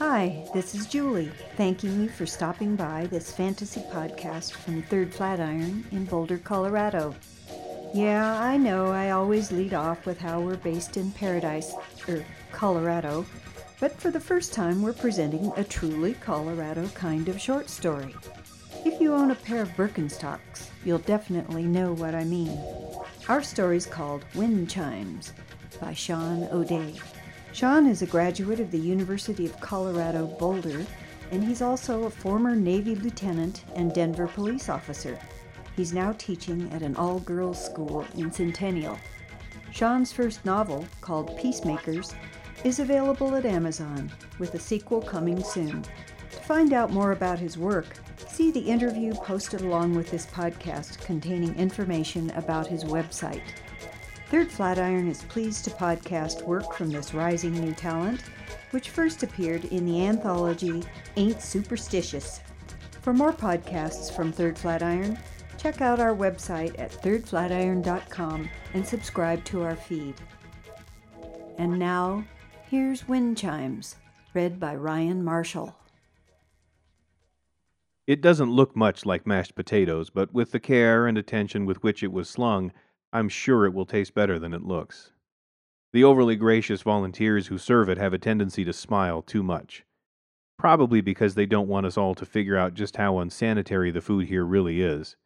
Hi, this is Julie, thanking you for stopping by this fantasy podcast from Third Flatiron in Boulder, Colorado. Yeah, I know I always lead off with how we're based in Paradise, er, Colorado, but for the first time we're presenting a truly Colorado kind of short story. If you own a pair of Birkenstocks, you'll definitely know what I mean. Our story's called Wind Chimes by Sean O'Day. Sean is a graduate of the University of Colorado Boulder, and he's also a former Navy lieutenant and Denver police officer. He's now teaching at an all girls school in Centennial. Sean's first novel, called Peacemakers, is available at Amazon, with a sequel coming soon. To find out more about his work, see the interview posted along with this podcast containing information about his website. Third Flatiron is pleased to podcast work from this rising new talent, which first appeared in the anthology Ain't Superstitious. For more podcasts from Third Flatiron, check out our website at thirdflatiron.com and subscribe to our feed. And now, here's Wind Chimes, read by Ryan Marshall. It doesn't look much like mashed potatoes, but with the care and attention with which it was slung, I'm sure it will taste better than it looks. The overly gracious volunteers who serve it have a tendency to smile too much. Probably because they don't want us all to figure out just how unsanitary the food here really is.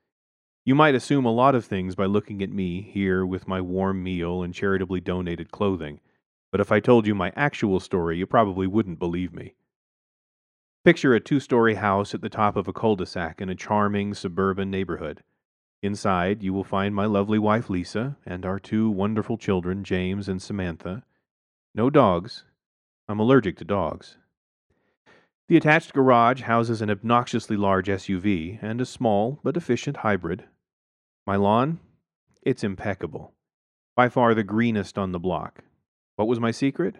You might assume a lot of things by looking at me here with my warm meal and charitably donated clothing, but if I told you my actual story, you probably wouldn't believe me. Picture a two story house at the top of a cul de sac in a charming suburban neighborhood. Inside, you will find my lovely wife Lisa and our two wonderful children, James and Samantha. No dogs. I'm allergic to dogs. The attached garage houses an obnoxiously large SUV and a small but efficient hybrid. My lawn? It's impeccable. By far the greenest on the block. What was my secret?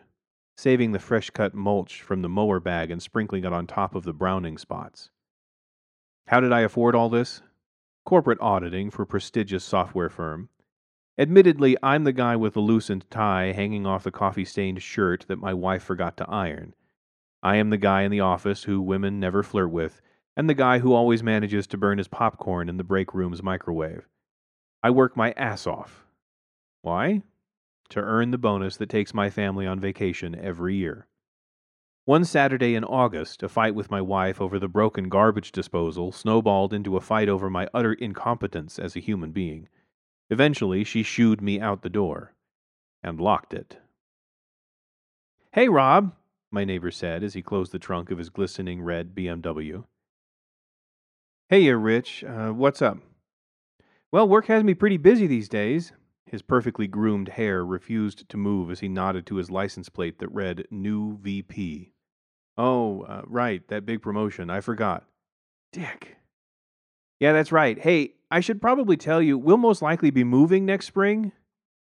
Saving the fresh cut mulch from the mower bag and sprinkling it on top of the browning spots. How did I afford all this? Corporate auditing for prestigious software firm. Admittedly, I'm the guy with the loosened tie hanging off the coffee stained shirt that my wife forgot to iron. I am the guy in the office who women never flirt with, and the guy who always manages to burn his popcorn in the break room's microwave. I work my ass off. Why? To earn the bonus that takes my family on vacation every year. One Saturday in August, a fight with my wife over the broken garbage disposal snowballed into a fight over my utter incompetence as a human being. Eventually, she shooed me out the door and locked it. Hey, Rob, my neighbor said as he closed the trunk of his glistening red BMW. Hey, you Rich. Uh, what's up? Well, work has me pretty busy these days. His perfectly groomed hair refused to move as he nodded to his license plate that read New VP. Oh, uh, right, that big promotion. I forgot. Dick. Yeah, that's right. Hey, I should probably tell you, we'll most likely be moving next spring.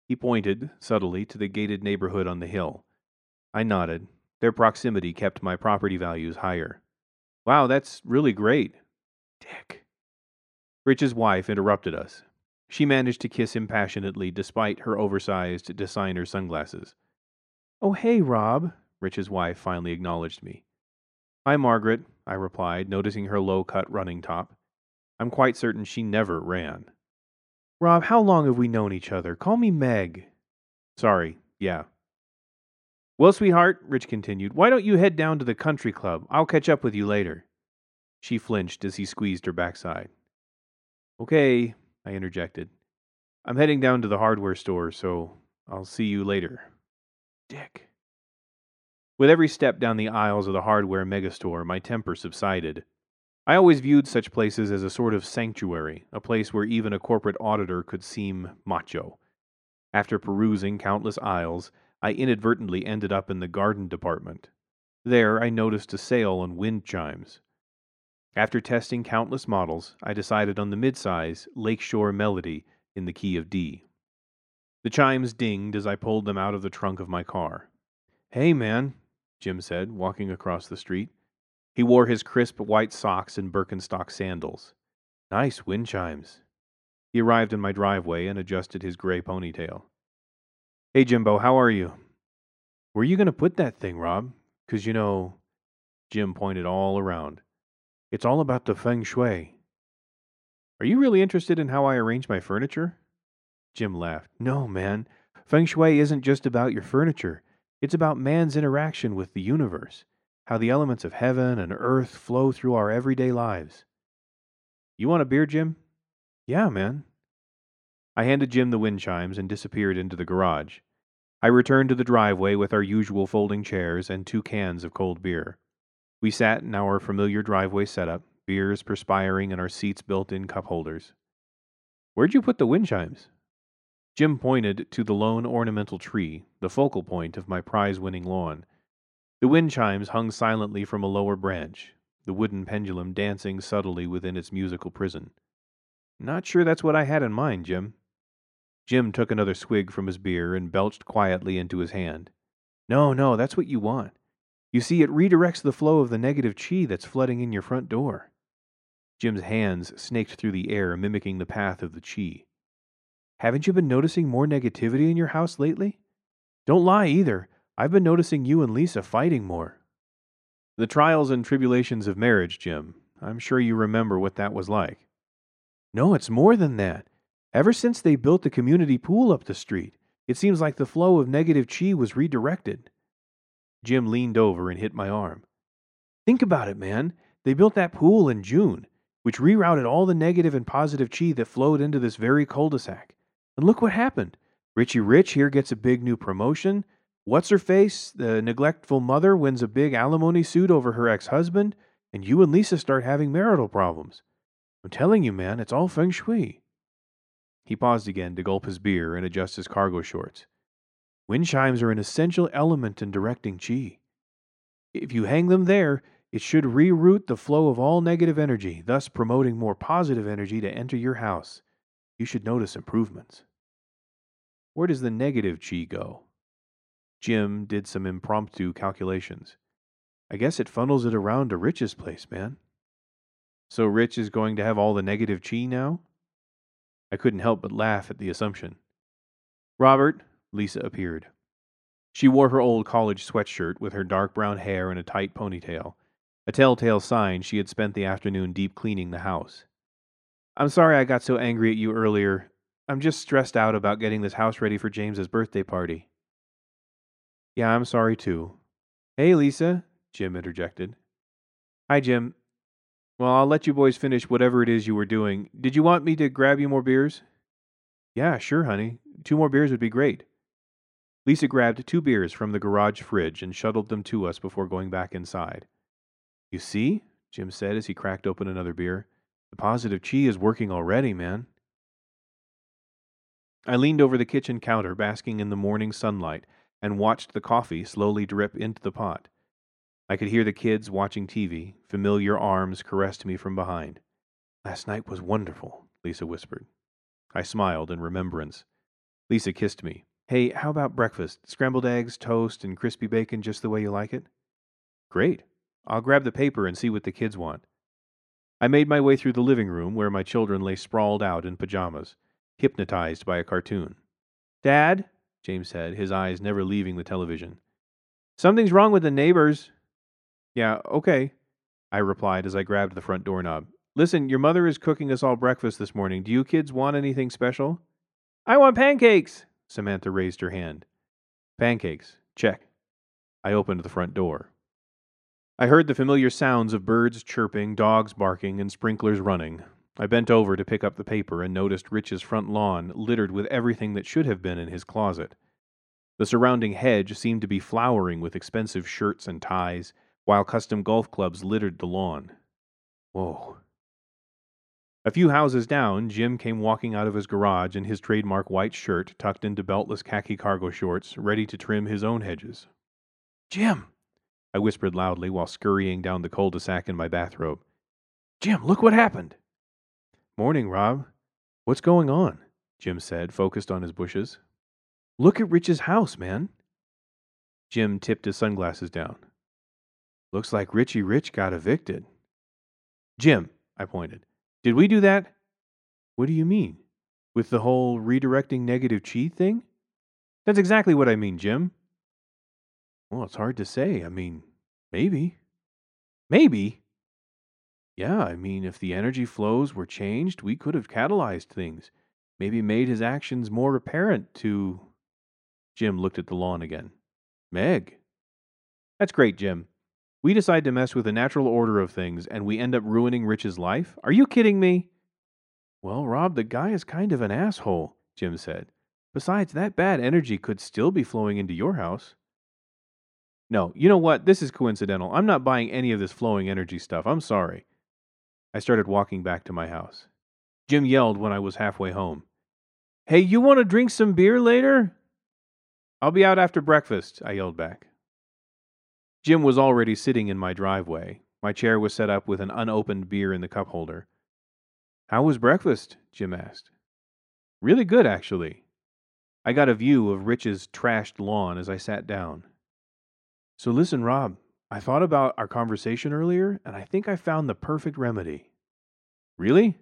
He pointed, subtly, to the gated neighborhood on the hill. I nodded. Their proximity kept my property values higher. Wow, that's really great. Dick. Rich's wife interrupted us. She managed to kiss him passionately despite her oversized designer sunglasses. Oh, hey, Rob, Rich's wife finally acknowledged me. Hi, Margaret, I replied, noticing her low cut running top. I'm quite certain she never ran. Rob, how long have we known each other? Call me Meg. Sorry, yeah. Well, sweetheart, Rich continued, why don't you head down to the country club? I'll catch up with you later. She flinched as he squeezed her backside. Okay, I interjected. I'm heading down to the hardware store, so I'll see you later. Dick. With every step down the aisles of the hardware megastore, my temper subsided. I always viewed such places as a sort of sanctuary, a place where even a corporate auditor could seem macho. After perusing countless aisles, I inadvertently ended up in the garden department. There, I noticed a sale on wind chimes. After testing countless models, I decided on the midsize Lakeshore Melody in the key of D. The chimes dinged as I pulled them out of the trunk of my car. Hey, man, Jim said, walking across the street. He wore his crisp white socks and Birkenstock sandals. Nice wind chimes. He arrived in my driveway and adjusted his gray ponytail. Hey, Jimbo, how are you? Where are you going to put that thing, Rob? Because, you know, Jim pointed all around. It's all about the feng shui. Are you really interested in how I arrange my furniture? Jim laughed. No, man. Feng shui isn't just about your furniture. It's about man's interaction with the universe, how the elements of heaven and earth flow through our everyday lives. You want a beer, Jim? Yeah, man. I handed Jim the wind chimes and disappeared into the garage. I returned to the driveway with our usual folding chairs and two cans of cold beer. We sat in our familiar driveway setup, beers perspiring in our seats built in cup holders. Where'd you put the wind chimes? Jim pointed to the lone ornamental tree, the focal point of my prize winning lawn. The wind chimes hung silently from a lower branch, the wooden pendulum dancing subtly within its musical prison. Not sure that's what I had in mind, Jim. Jim took another swig from his beer and belched quietly into his hand. No, no, that's what you want. You see, it redirects the flow of the negative chi that's flooding in your front door. Jim's hands snaked through the air, mimicking the path of the chi. Haven't you been noticing more negativity in your house lately? Don't lie either. I've been noticing you and Lisa fighting more. The trials and tribulations of marriage, Jim. I'm sure you remember what that was like. No, it's more than that. Ever since they built the community pool up the street, it seems like the flow of negative chi was redirected. Jim leaned over and hit my arm. Think about it, man. They built that pool in June, which rerouted all the negative and positive chi that flowed into this very cul de sac. And look what happened. Richie Rich here gets a big new promotion. What's her face, the neglectful mother, wins a big alimony suit over her ex husband, and you and Lisa start having marital problems. I'm telling you, man, it's all feng shui. He paused again to gulp his beer and adjust his cargo shorts. Wind chimes are an essential element in directing chi. If you hang them there, it should reroute the flow of all negative energy, thus promoting more positive energy to enter your house. You should notice improvements. Where does the negative chi go? Jim did some impromptu calculations. I guess it funnels it around to Rich's place, man. So Rich is going to have all the negative chi now? I couldn't help but laugh at the assumption. Robert, Lisa appeared. She wore her old college sweatshirt with her dark brown hair in a tight ponytail, a telltale sign she had spent the afternoon deep cleaning the house. I'm sorry I got so angry at you earlier. I'm just stressed out about getting this house ready for James's birthday party. Yeah, I'm sorry too. Hey, Lisa, Jim interjected. Hi, Jim. Well, I'll let you boys finish whatever it is you were doing. Did you want me to grab you more beers? Yeah, sure, honey. Two more beers would be great. Lisa grabbed two beers from the garage fridge and shuttled them to us before going back inside. You see, Jim said as he cracked open another beer, the positive chi is working already, man. I leaned over the kitchen counter, basking in the morning sunlight, and watched the coffee slowly drip into the pot. I could hear the kids watching TV. Familiar arms caressed me from behind. Last night was wonderful, Lisa whispered. I smiled in remembrance. Lisa kissed me. Hey, how about breakfast? Scrambled eggs, toast, and crispy bacon just the way you like it? Great. I'll grab the paper and see what the kids want. I made my way through the living room where my children lay sprawled out in pajamas, hypnotized by a cartoon. Dad, James said, his eyes never leaving the television. Something's wrong with the neighbors. Yeah, okay, I replied as I grabbed the front doorknob. Listen, your mother is cooking us all breakfast this morning. Do you kids want anything special? I want pancakes, Samantha raised her hand. Pancakes. Check. I opened the front door. I heard the familiar sounds of birds chirping, dogs barking, and sprinklers running. I bent over to pick up the paper and noticed Rich's front lawn littered with everything that should have been in his closet. The surrounding hedge seemed to be flowering with expensive shirts and ties, while custom golf clubs littered the lawn. Whoa. A few houses down, Jim came walking out of his garage in his trademark white shirt tucked into beltless khaki cargo shorts, ready to trim his own hedges. Jim! I whispered loudly while scurrying down the cul de sac in my bathrobe. Jim, look what happened! Morning, Rob. What's going on? Jim said, focused on his bushes. Look at Rich's house, man. Jim tipped his sunglasses down. Looks like Richie Rich got evicted. Jim, I pointed. Did we do that? What do you mean? With the whole redirecting negative chi thing? That's exactly what I mean, Jim. Well, it's hard to say. I mean, maybe. Maybe. Yeah, I mean, if the energy flows were changed, we could have catalyzed things. Maybe made his actions more apparent to. Jim looked at the lawn again. Meg. That's great, Jim. We decide to mess with the natural order of things and we end up ruining Rich's life? Are you kidding me? Well, Rob, the guy is kind of an asshole, Jim said. Besides, that bad energy could still be flowing into your house. No, you know what? This is coincidental. I'm not buying any of this flowing energy stuff. I'm sorry. I started walking back to my house. Jim yelled when I was halfway home. Hey, you want to drink some beer later? I'll be out after breakfast, I yelled back. Jim was already sitting in my driveway. My chair was set up with an unopened beer in the cup holder. How was breakfast? Jim asked. Really good, actually. I got a view of Rich's trashed lawn as I sat down. So listen, Rob, I thought about our conversation earlier, and I think I found the perfect remedy. Really?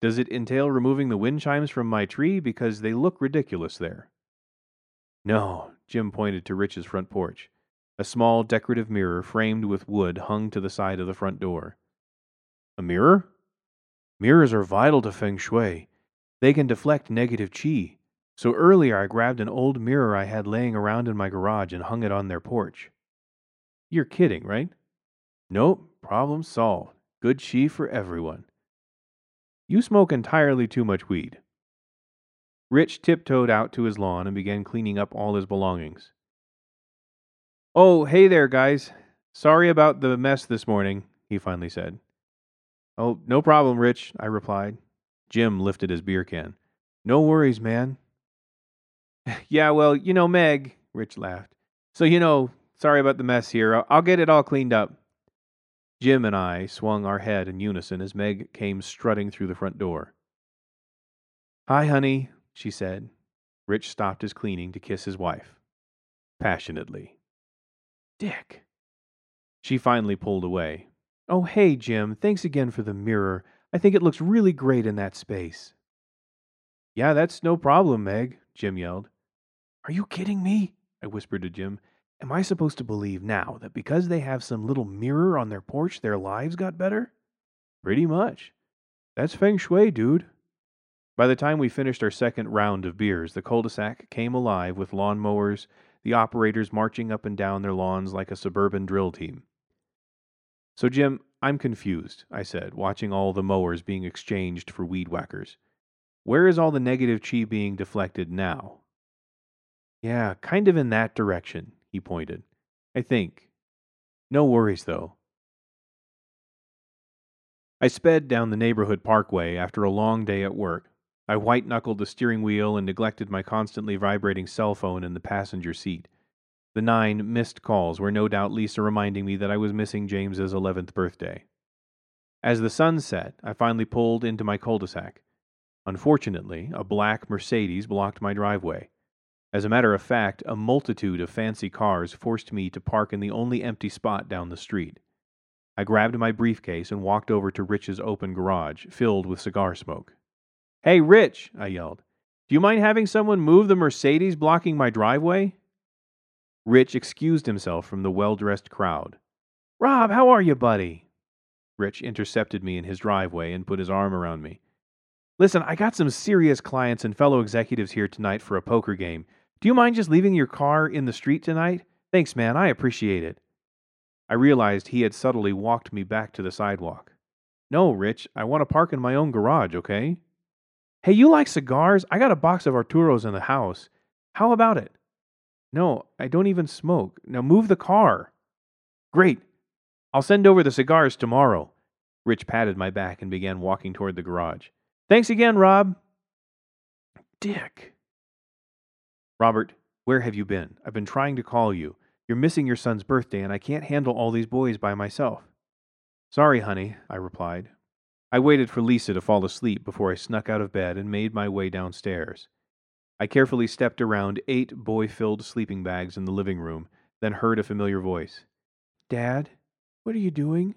Does it entail removing the wind chimes from my tree because they look ridiculous there? No, Jim pointed to Rich's front porch. A small decorative mirror framed with wood hung to the side of the front door. A mirror? Mirrors are vital to feng shui. They can deflect negative qi. So earlier I grabbed an old mirror I had laying around in my garage and hung it on their porch. You're kidding, right? Nope, problem solved. Good chi for everyone. You smoke entirely too much weed. Rich tiptoed out to his lawn and began cleaning up all his belongings. Oh, hey there, guys. Sorry about the mess this morning, he finally said. Oh, no problem, Rich, I replied. Jim lifted his beer can. No worries, man. yeah, well, you know, Meg, Rich laughed. So, you know, Sorry about the mess here. I'll get it all cleaned up. Jim and I swung our head in unison as Meg came strutting through the front door. Hi, honey, she said. Rich stopped his cleaning to kiss his wife. Passionately. Dick. She finally pulled away. Oh, hey, Jim, thanks again for the mirror. I think it looks really great in that space. Yeah, that's no problem, Meg, Jim yelled. Are you kidding me? I whispered to Jim. Am I supposed to believe now that because they have some little mirror on their porch, their lives got better? Pretty much. That's feng shui, dude. By the time we finished our second round of beers, the cul de sac came alive with lawn mowers, the operators marching up and down their lawns like a suburban drill team. So, Jim, I'm confused, I said, watching all the mowers being exchanged for weed whackers. Where is all the negative chi being deflected now? Yeah, kind of in that direction, he pointed. I think. No worries, though. I sped down the neighborhood parkway after a long day at work. I white knuckled the steering wheel and neglected my constantly vibrating cell phone in the passenger seat. The nine missed calls were no doubt Lisa reminding me that I was missing James's 11th birthday. As the sun set, I finally pulled into my cul de sac. Unfortunately, a black Mercedes blocked my driveway. As a matter of fact, a multitude of fancy cars forced me to park in the only empty spot down the street. I grabbed my briefcase and walked over to Rich's open garage, filled with cigar smoke. Hey, Rich, I yelled. Do you mind having someone move the Mercedes blocking my driveway? Rich excused himself from the well dressed crowd. Rob, how are you, buddy? Rich intercepted me in his driveway and put his arm around me. Listen, I got some serious clients and fellow executives here tonight for a poker game. Do you mind just leaving your car in the street tonight? Thanks, man. I appreciate it. I realized he had subtly walked me back to the sidewalk. No, Rich, I want to park in my own garage, okay? Hey, you like cigars? I got a box of Arturos in the house. How about it? No, I don't even smoke. Now move the car. Great. I'll send over the cigars tomorrow. Rich patted my back and began walking toward the garage. Thanks again, Rob. Dick. Robert, where have you been? I've been trying to call you. You're missing your son's birthday, and I can't handle all these boys by myself. Sorry, honey, I replied. I waited for Lisa to fall asleep before I snuck out of bed and made my way downstairs. I carefully stepped around eight boy filled sleeping bags in the living room, then heard a familiar voice. Dad, what are you doing?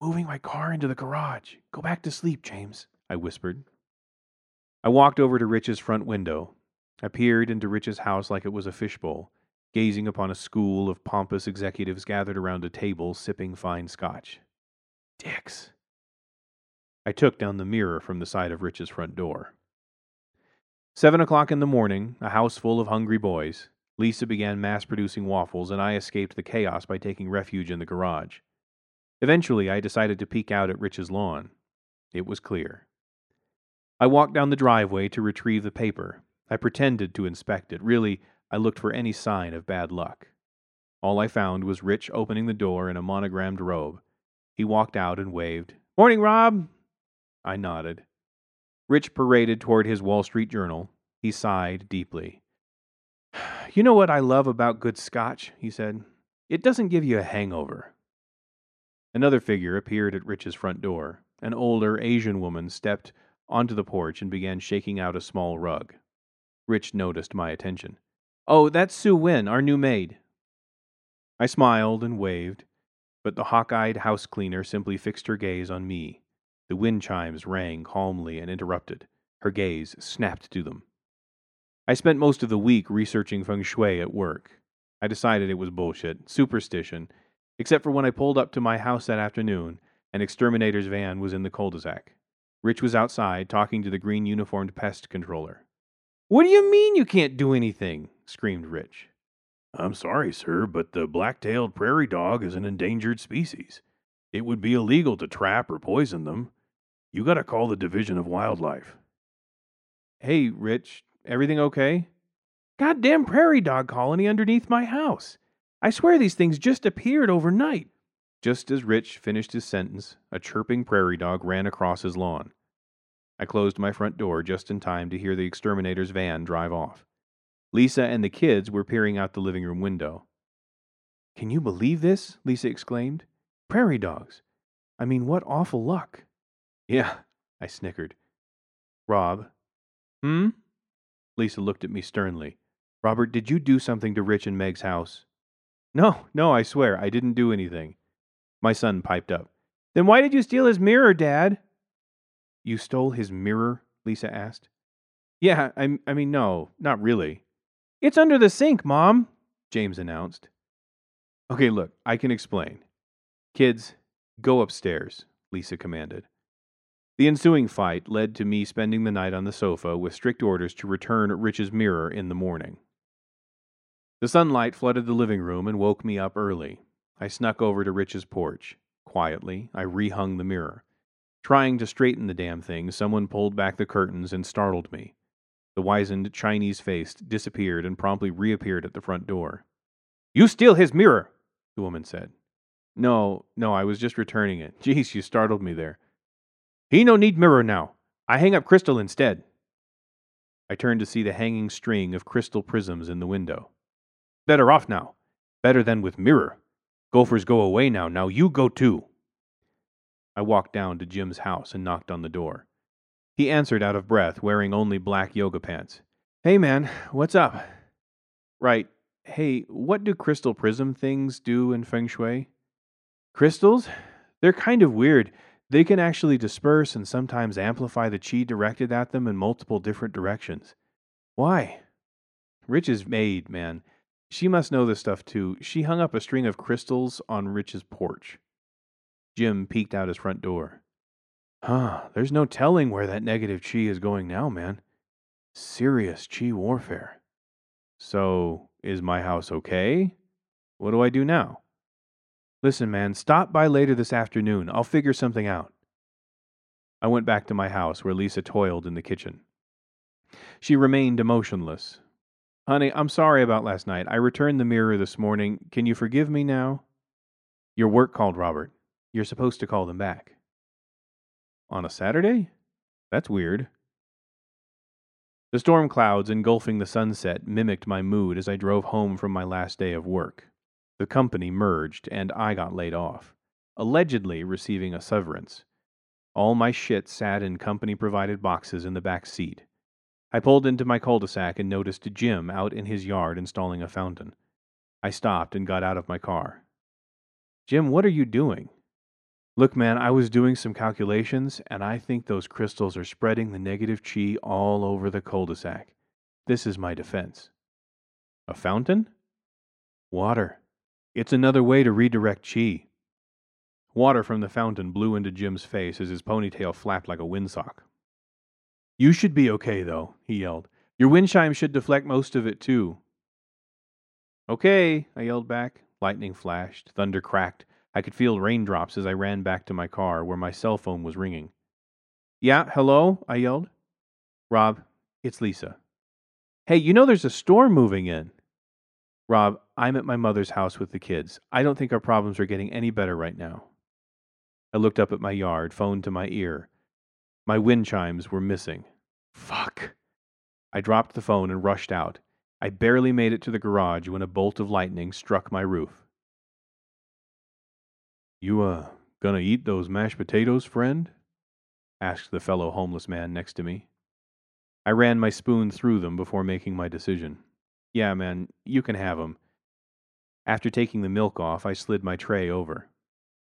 Moving my car into the garage. Go back to sleep, James, I whispered. I walked over to Rich's front window, I peered into Rich's house like it was a fishbowl. gazing upon a school of pompous executives gathered around a table sipping fine scotch. Dicks. I took down the mirror from the side of Rich's front door. Seven o'clock in the morning, a house full of hungry boys. Lisa began mass producing waffles, and I escaped the chaos by taking refuge in the garage. Eventually, I decided to peek out at Rich's lawn. It was clear. I walked down the driveway to retrieve the paper. I pretended to inspect it. Really, I looked for any sign of bad luck. All I found was Rich opening the door in a monogrammed robe. He walked out and waved. Morning, Rob! I nodded. Rich paraded toward his Wall Street Journal. He sighed deeply. You know what I love about good scotch, he said. It doesn't give you a hangover. Another figure appeared at Rich's front door. An older Asian woman stepped onto the porch and began shaking out a small rug. Rich noticed my attention. Oh, that's Sue Wynn, our new maid. I smiled and waved, but the hawk eyed house cleaner simply fixed her gaze on me. The wind chimes rang calmly and interrupted. Her gaze snapped to them. I spent most of the week researching feng shui at work. I decided it was bullshit, superstition, except for when I pulled up to my house that afternoon, an exterminator's van was in the cul de sac. Rich was outside talking to the green uniformed pest controller. What do you mean you can't do anything? screamed Rich. I'm sorry, sir, but the black tailed prairie dog is an endangered species. It would be illegal to trap or poison them. You gotta call the Division of Wildlife. Hey, Rich, everything okay? Goddamn prairie dog colony underneath my house. I swear these things just appeared overnight. Just as Rich finished his sentence, a chirping prairie dog ran across his lawn. I closed my front door just in time to hear the exterminator's van drive off. Lisa and the kids were peering out the living room window. Can you believe this? Lisa exclaimed. Prairie dogs. I mean, what awful luck. Yeah, I snickered. Rob. Hmm? Lisa looked at me sternly. Robert, did you do something to Rich and Meg's house? No, no, I swear, I didn't do anything. My son piped up. Then why did you steal his mirror, Dad? You stole his mirror? Lisa asked. Yeah, I, I mean, no, not really. It's under the sink, Mom, James announced. Okay, look, I can explain. Kids, go upstairs, Lisa commanded. The ensuing fight led to me spending the night on the sofa with strict orders to return Rich's mirror in the morning. The sunlight flooded the living room and woke me up early. I snuck over to Rich's porch. Quietly, I rehung the mirror. Trying to straighten the damn thing, someone pulled back the curtains and startled me. The wizened Chinese face disappeared and promptly reappeared at the front door. You steal his mirror, the woman said. No, no, I was just returning it. Geez, you startled me there. He no need mirror now. I hang up crystal instead. I turned to see the hanging string of crystal prisms in the window. Better off now. Better than with mirror. Gophers go away now. Now you go too. I walked down to Jim's house and knocked on the door. He answered out of breath, wearing only black yoga pants. Hey man, what's up? Right. Hey, what do crystal prism things do in feng shui? Crystals? They're kind of weird. They can actually disperse and sometimes amplify the chi directed at them in multiple different directions. Why? Rich's maid, man. She must know this stuff too. She hung up a string of crystals on Rich's porch. Jim peeked out his front door. Huh, there's no telling where that negative chi is going now, man. Serious chi warfare. So, is my house okay? What do I do now? Listen, man, stop by later this afternoon. I'll figure something out. I went back to my house where Lisa toiled in the kitchen. She remained emotionless. Honey, I'm sorry about last night. I returned the mirror this morning. Can you forgive me now? Your work called, Robert. You're supposed to call them back. On a Saturday? That's weird. The storm clouds engulfing the sunset mimicked my mood as I drove home from my last day of work. The company merged, and I got laid off, allegedly receiving a severance. All my shit sat in company provided boxes in the back seat. I pulled into my cul de sac and noticed Jim out in his yard installing a fountain. I stopped and got out of my car. Jim, what are you doing? Look, man, I was doing some calculations, and I think those crystals are spreading the negative chi all over the cul de sac. This is my defense. A fountain? Water. It's another way to redirect chi. Water from the fountain blew into Jim's face as his ponytail flapped like a windsock. You should be okay, though, he yelled. Your wind chime should deflect most of it, too. Okay, I yelled back. Lightning flashed, thunder cracked. I could feel raindrops as I ran back to my car, where my cell phone was ringing. Yeah, hello? I yelled. Rob, it's Lisa. Hey, you know there's a storm moving in. Rob, I'm at my mother's house with the kids. I don't think our problems are getting any better right now. I looked up at my yard, phone to my ear. My wind chimes were missing. Fuck. I dropped the phone and rushed out. I barely made it to the garage when a bolt of lightning struck my roof. You, uh, gonna eat those mashed potatoes, friend? asked the fellow homeless man next to me. I ran my spoon through them before making my decision. Yeah, man, you can have 'em. After taking the milk off, I slid my tray over.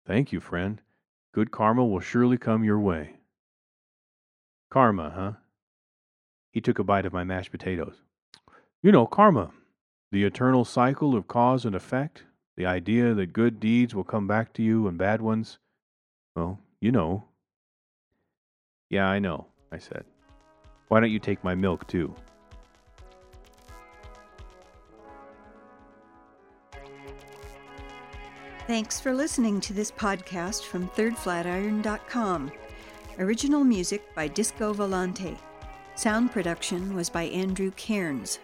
Thank you, friend. Good karma will surely come your way. Karma, huh? He took a bite of my mashed potatoes. You know, karma. The eternal cycle of cause and effect. The idea that good deeds will come back to you and bad ones. Well, you know. Yeah, I know, I said. Why don't you take my milk, too? Thanks for listening to this podcast from thirdflatiron.com. Original music by Disco Volante. Sound production was by Andrew Cairns.